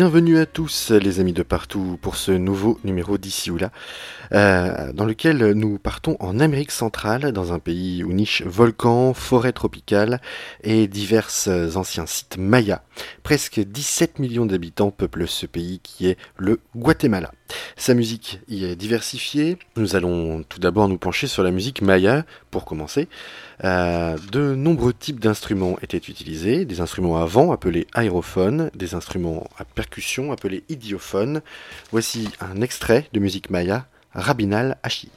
Bienvenue à tous les amis de partout pour ce nouveau numéro d'ici ou là, euh, dans lequel nous partons en Amérique centrale, dans un pays où niche volcans, forêts tropicales et divers anciens sites mayas. Presque 17 millions d'habitants peuplent ce pays qui est le Guatemala. Sa musique y est diversifiée. Nous allons tout d'abord nous pencher sur la musique maya pour commencer. Euh, de nombreux types d'instruments étaient utilisés, des instruments à vent appelés aérophones, des instruments à percussion appelés idiophones. Voici un extrait de musique maya, Rabinal Hachi.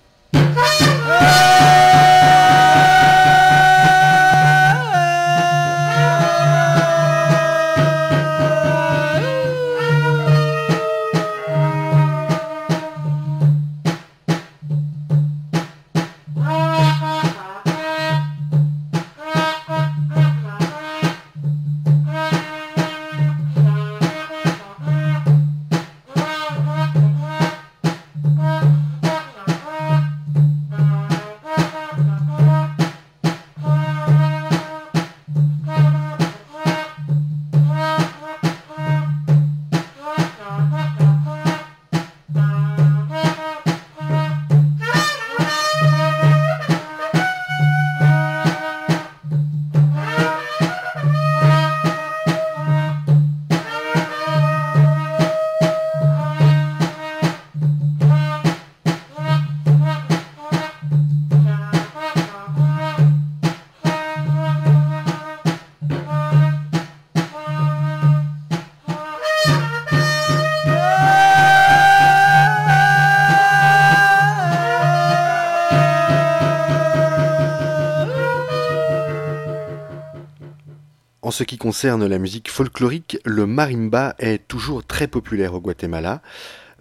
Ce qui concerne la musique folklorique, le marimba est toujours très populaire au Guatemala.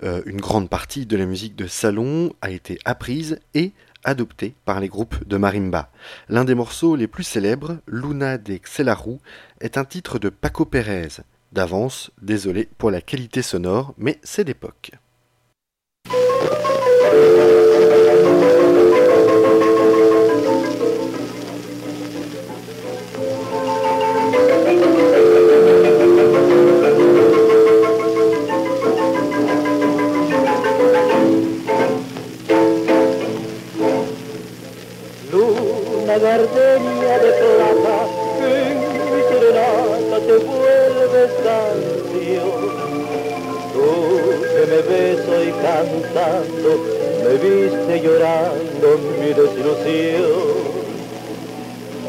Euh, une grande partie de la musique de salon a été apprise et adoptée par les groupes de marimba. L'un des morceaux les plus célèbres, Luna de Xelaru, est un titre de Paco Pérez. D'avance, désolé pour la qualité sonore, mais c'est d'époque. Hoy cantando, me viste llorando mi desilusión.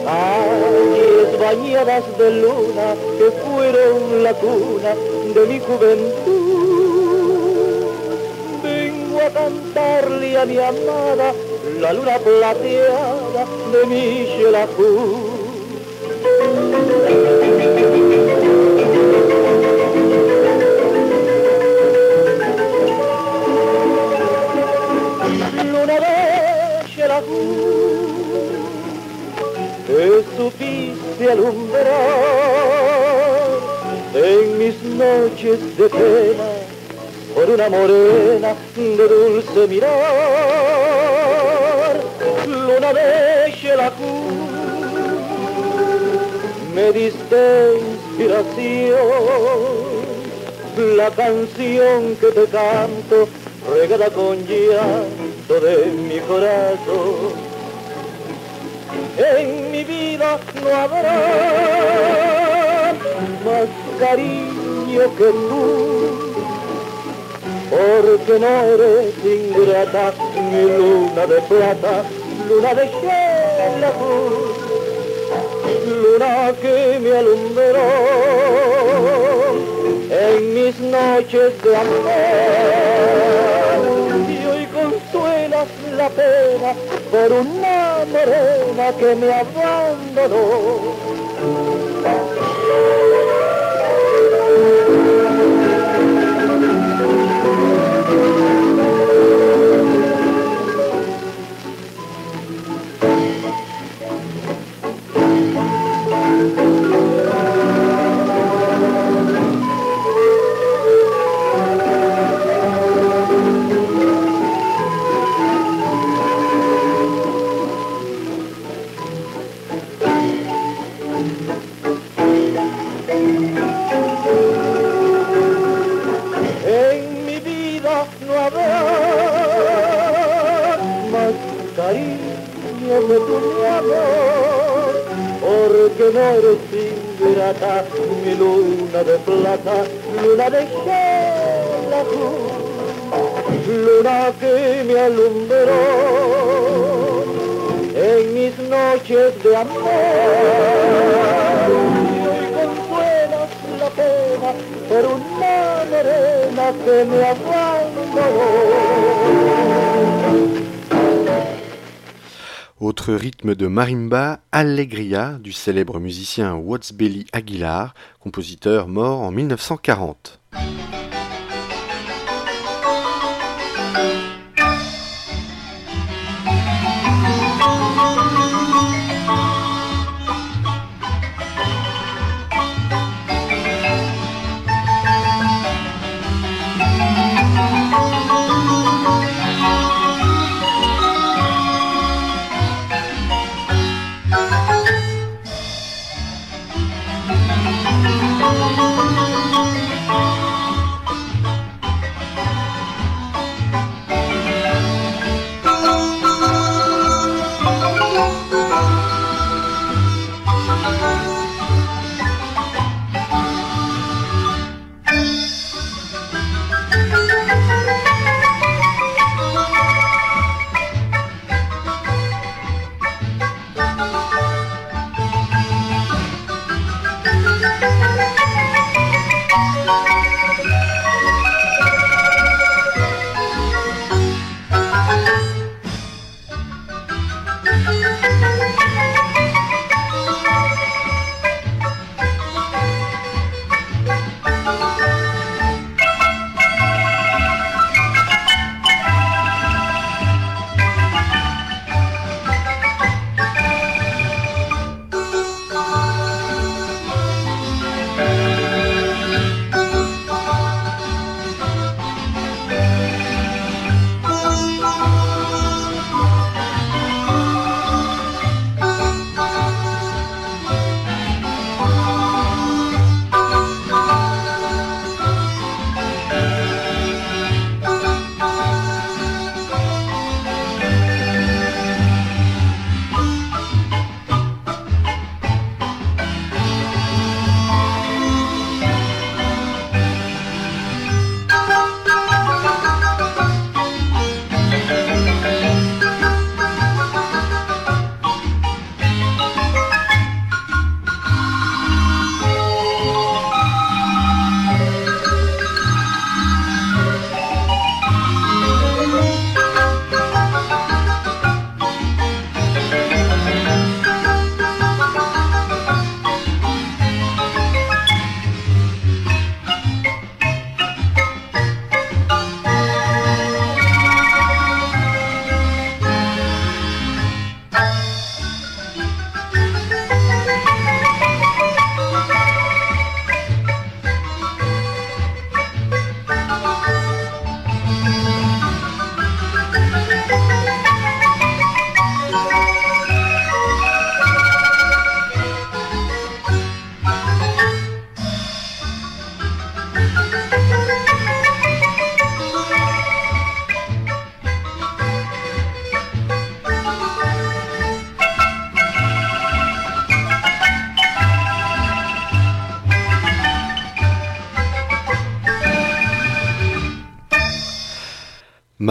Ayes bañadas de luna que fueron la cuna de mi juventud. Vengo a cantarle a mi amada la luna plateada de mi Xelajú. Que supiste alumbrar en mis noches de pena por una morena de dulce mirar. Luna de me diste inspiración, la canción que te canto, regada con llanto de mi corazón. En mi vida no habrá más cariño que tú, porque no eres ingrata mi luna de plata luna de luz, luna que me alumbró en mis noches de amor. Pena por una morena que me abandonó. Mi luna de plata, luna de la luna que me alumbró en mis noches de amor. Y consuelas la pena por una morena que me abandonó. Rythme de marimba, Allegria, du célèbre musicien Belly Aguilar, compositeur mort en 1940.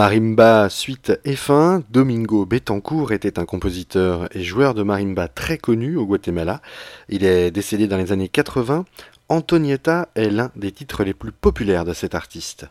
Marimba suite et fin, Domingo Betancourt était un compositeur et joueur de marimba très connu au Guatemala. Il est décédé dans les années 80. Antonieta est l'un des titres les plus populaires de cet artiste.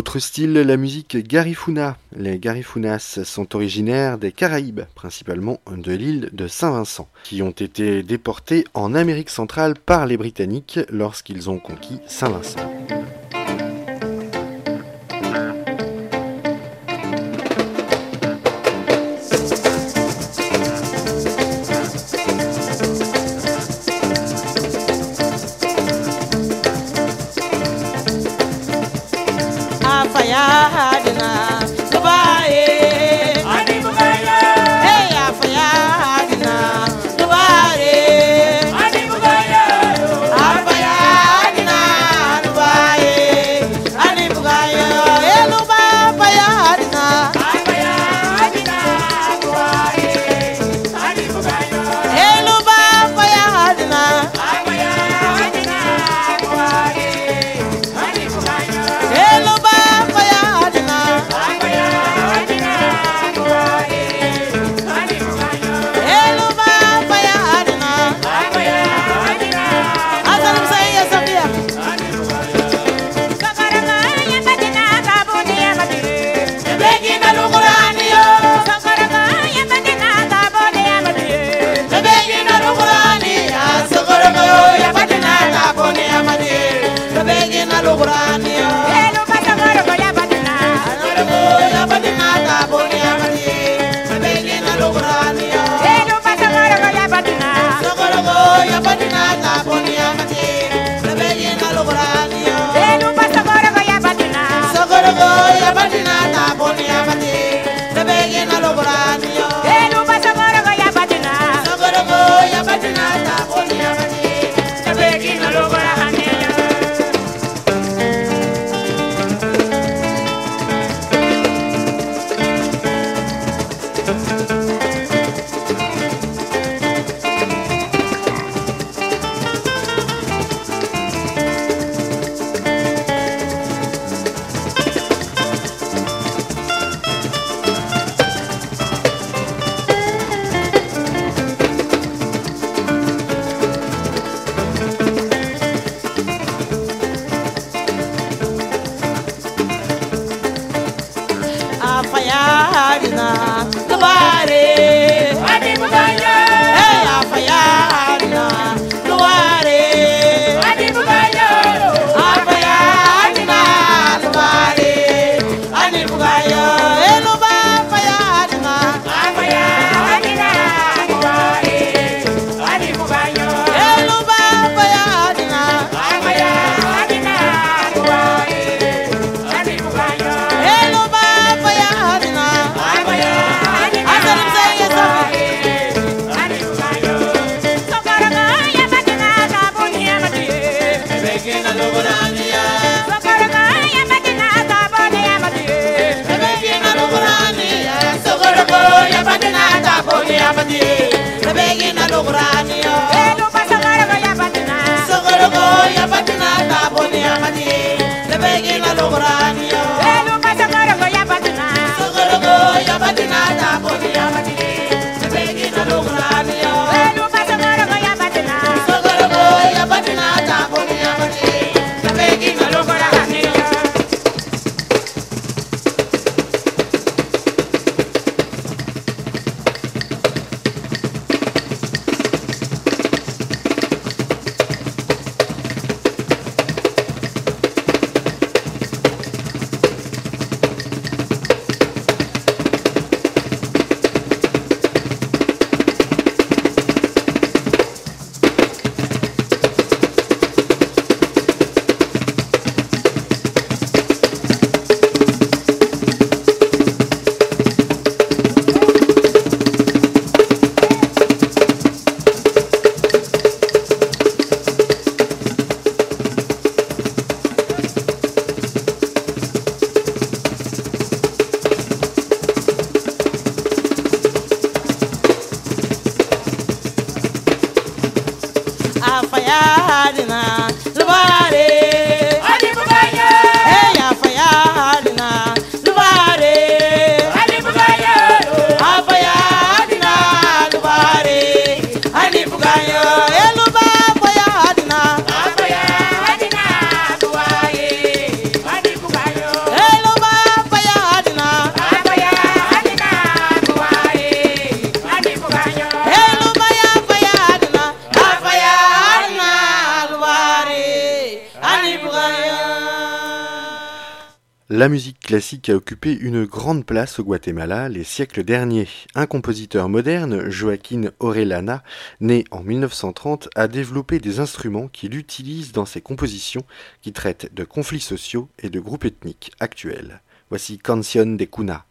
Autre style, la musique Garifuna. Les Garifunas sont originaires des Caraïbes, principalement de l'île de Saint-Vincent, qui ont été déportés en Amérique centrale par les Britanniques lorsqu'ils ont conquis Saint-Vincent. cobrar meu rádio. Classique a occupé une grande place au Guatemala les siècles derniers. Un compositeur moderne, Joaquín Orellana, né en 1930, a développé des instruments qu'il utilise dans ses compositions qui traitent de conflits sociaux et de groupes ethniques actuels. Voici Canción de Cuna.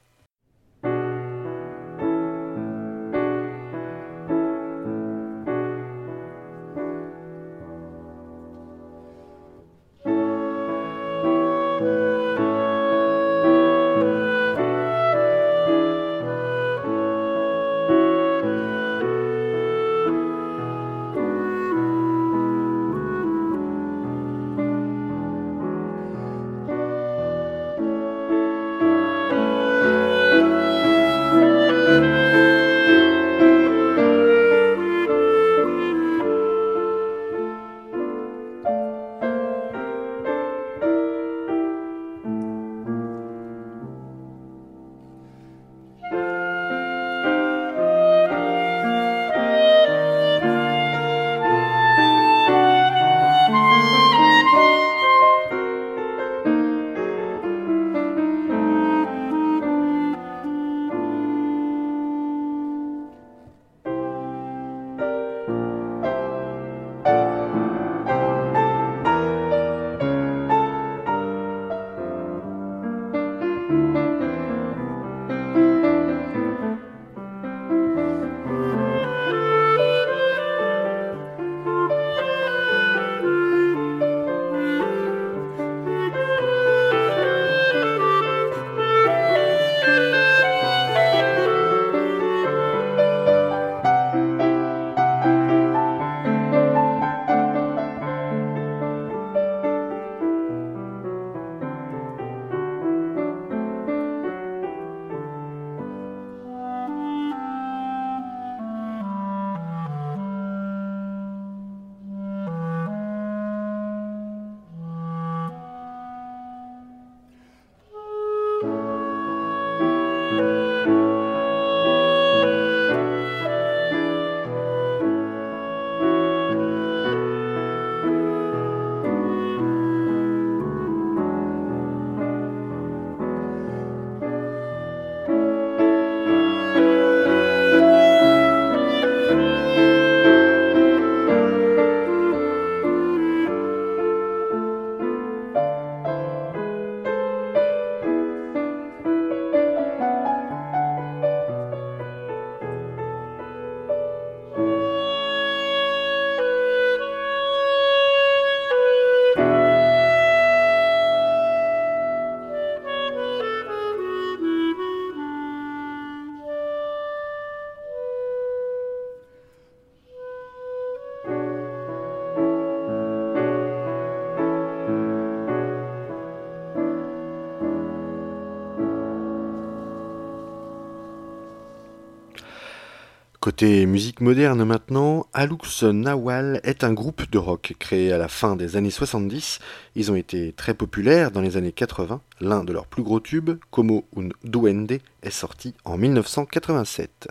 Côté musique moderne maintenant, Alux Nawal est un groupe de rock créé à la fin des années 70. Ils ont été très populaires dans les années 80. L'un de leurs plus gros tubes, Como un Duende, est sorti en 1987.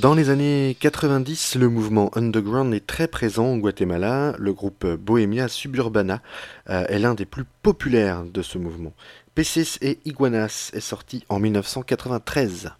Dans les années 90, le mouvement underground est très présent au Guatemala. Le groupe Bohemia Suburbana euh, est l'un des plus populaires de ce mouvement. Peces et Iguanas est sorti en 1993.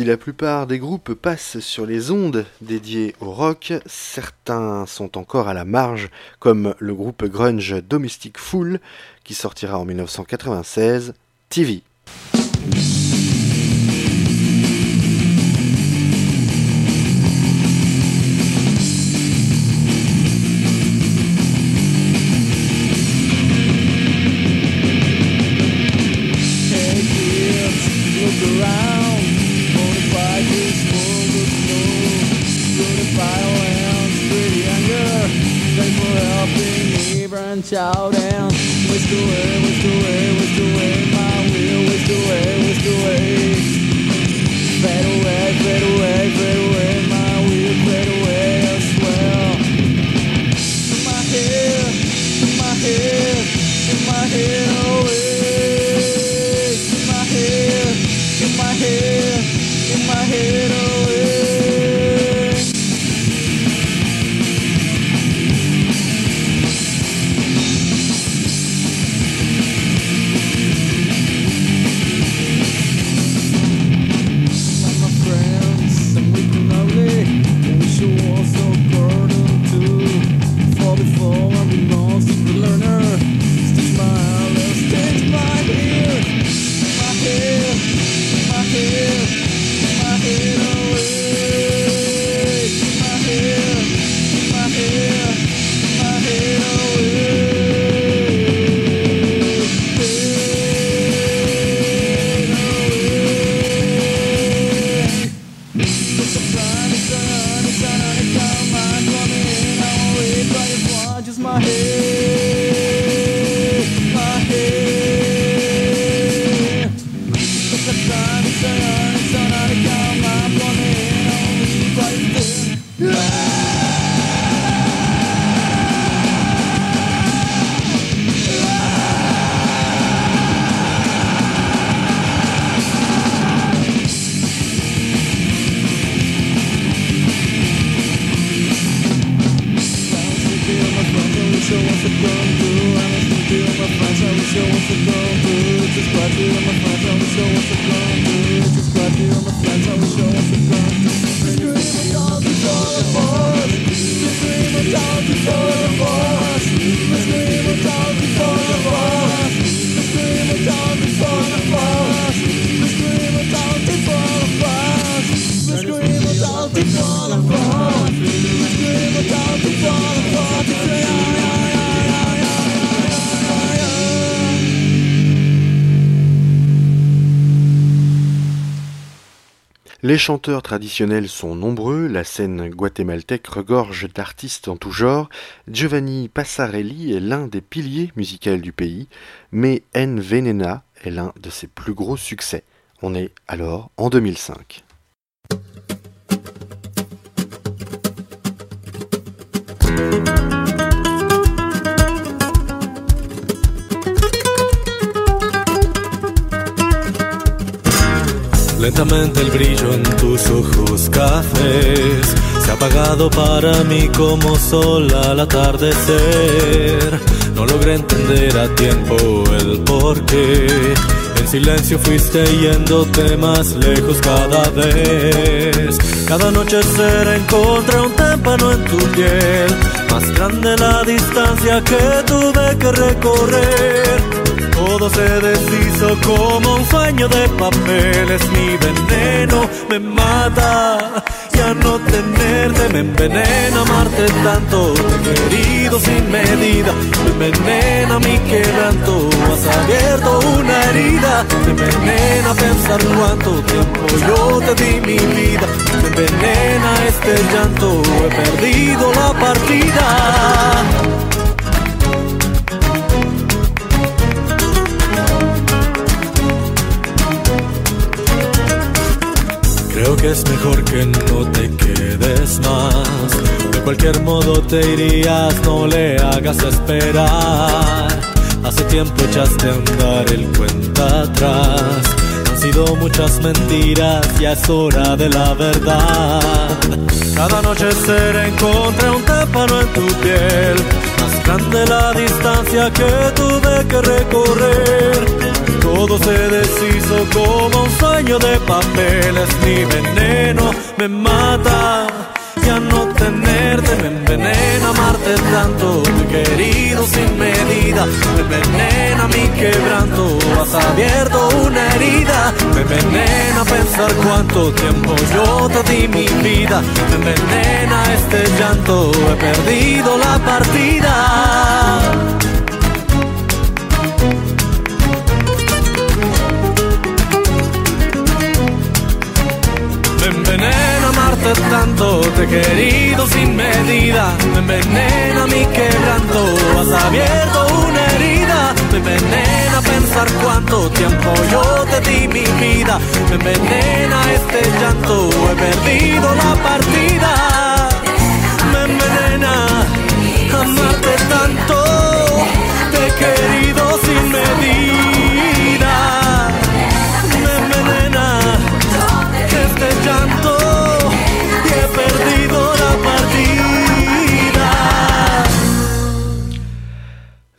Si la plupart des groupes passent sur les ondes dédiées au rock, certains sont encore à la marge, comme le groupe grunge Domestic Fool, qui sortira en 1996, TV. Shout and whisk away, whisk away, whisk away my wheel, whisk away, whisk away. Fade away, fade away, fade away Les chanteurs traditionnels sont nombreux, la scène guatémaltèque regorge d'artistes en tout genre. Giovanni Passarelli est l'un des piliers musicaux du pays, mais En Venena est l'un de ses plus gros succès. On est alors en 2005. Lentamente el brillo en tus ojos cafés se ha apagado para mí como sol al atardecer. No logré entender a tiempo el porqué. En silencio fuiste yéndote más lejos cada vez. Cada noche se encontré un témpano en tu piel. Más grande la distancia que tuve que recorrer. Todo se deshizo como un sueño de papel. Es mi veneno, me mata. Ya no tenerte me envenena, amarte tanto. Te he querido sin medida, me envenena mi quebranto. Has abierto una herida, me envenena pensar cuánto tiempo yo te di mi vida. Me envenena este llanto, he perdido la partida. Creo que es mejor que no te quedes más. De cualquier modo te irías, no le hagas esperar. Hace tiempo echaste a andar el cuenta atrás. Han sido muchas mentiras, ya es hora de la verdad. Cada noche se encontré un témpano en tu piel. Más grande la distancia que tuve que recorrer. Como un sueño de papeles. Mi veneno me mata. Ya no tenerte me envenena amarte tanto. He querido sin medida. Me envenena mi quebranto. Has abierto una herida. Me envenena pensar cuánto tiempo yo te di mi vida. Me envenena este llanto. He perdido la partida. Amarte tanto, te he querido sin medida. Me envenena mi quebranto, has abierto una herida. Me envenena pensar cuánto tiempo yo te di mi vida. Me envenena este llanto, he perdido la partida. Me envenena amarte tanto, te he querido sin medida.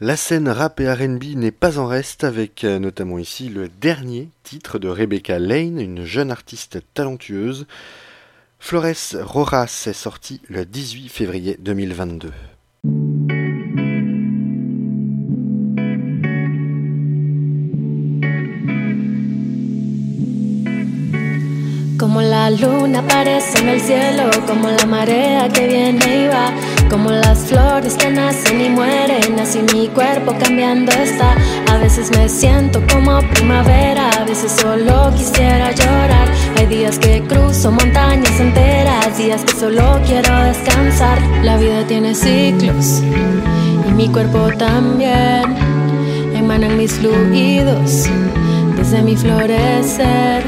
La scène rap et RB n'est pas en reste avec euh, notamment ici le dernier titre de Rebecca Lane, une jeune artiste talentueuse. Flores Rojas est sorti le 18 février 2022. Como la como las flores que nacen y mueren, así mi cuerpo cambiando está. A veces me siento como primavera, a veces solo quisiera llorar. Hay días que cruzo montañas enteras, días que solo quiero descansar. La vida tiene ciclos y mi cuerpo también. Emanan mis fluidos desde mi florecer.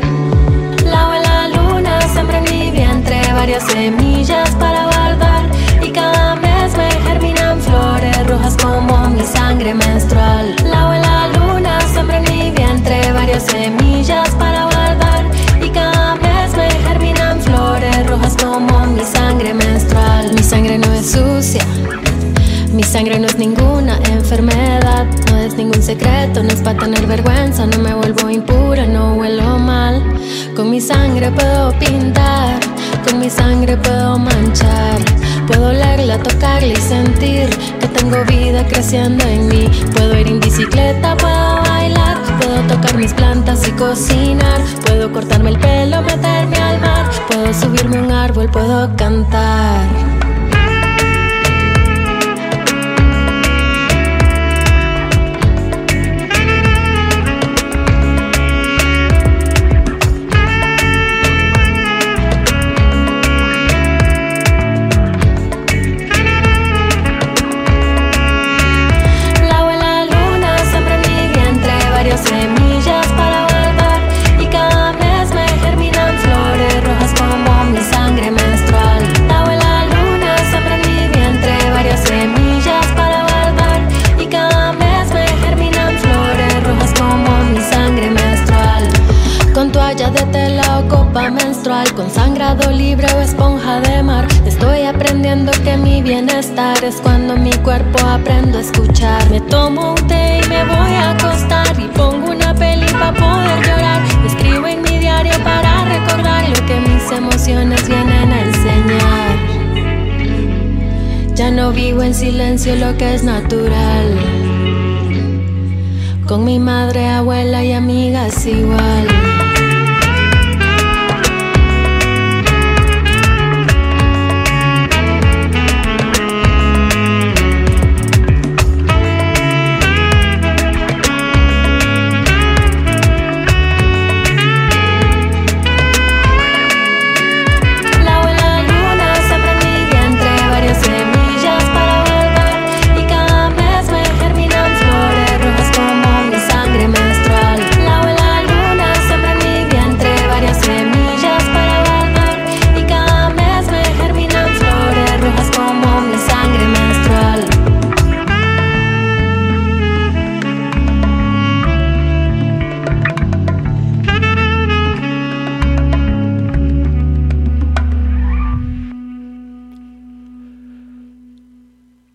La luna, siempre en mi vientre varias semillas para rojas como mi sangre menstrual. Lavo la luna, siempre en mi vientre varias semillas para guardar y cada mes me germinan flores rojas como mi sangre menstrual. Mi sangre no es sucia. Mi sangre no es ninguna enfermedad, no es ningún secreto, no es para tener vergüenza, no me vuelvo impura, no huelo mal. Con mi sangre puedo pintar, con mi sangre puedo manchar, puedo olerla, tocarla y sentir que tengo vida creciendo en mí. Puedo ir en bicicleta, puedo bailar, puedo tocar mis plantas y cocinar, puedo cortarme el pelo, meterme al mar, puedo subirme a un árbol, puedo cantar.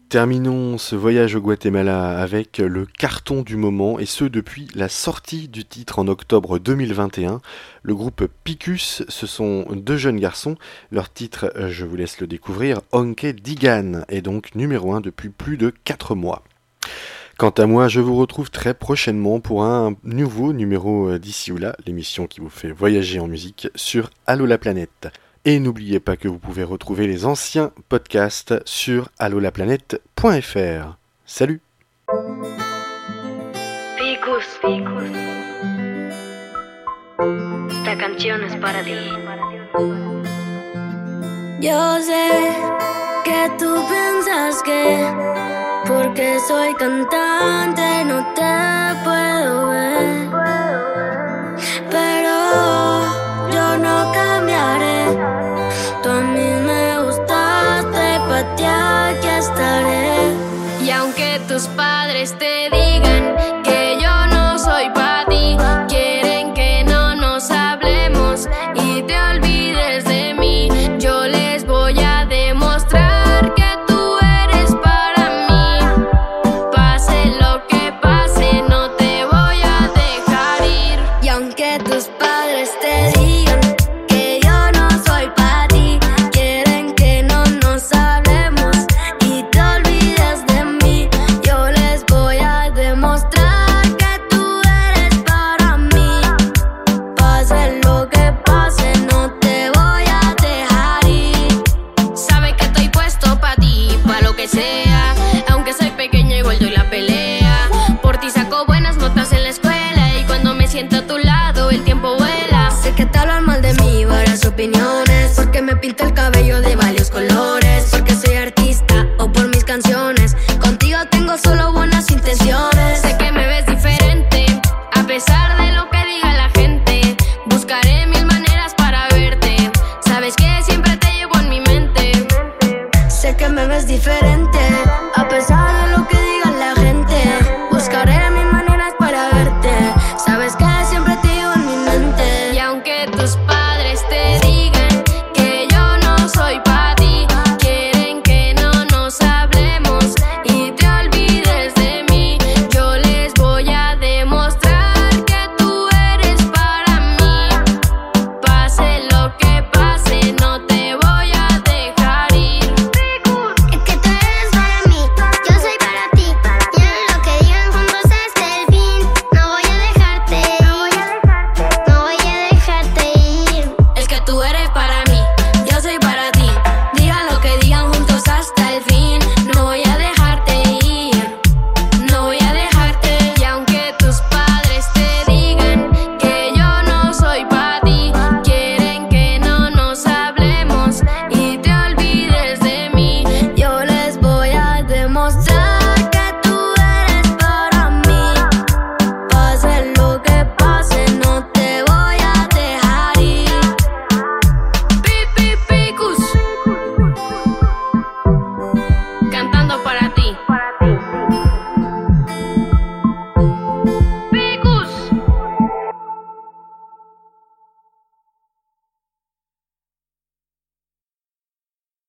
Terminons ce voyage au Guatemala avec le carton du moment et ce depuis la sortie du titre en octobre 2021. Le groupe Picus, ce sont deux jeunes garçons. Leur titre, je vous laisse le découvrir, Onke Digan, est donc numéro 1 depuis plus de 4 mois. Quant à moi, je vous retrouve très prochainement pour un nouveau numéro d'ici ou là, l'émission qui vous fait voyager en musique sur Allo la planète. Et n'oubliez pas que vous pouvez retrouver les anciens podcasts sur allolaplanète.fr. Salut Picus, Picus. Esta canción es para ti. Yo sé que tú piensas que porque soy cantante no te este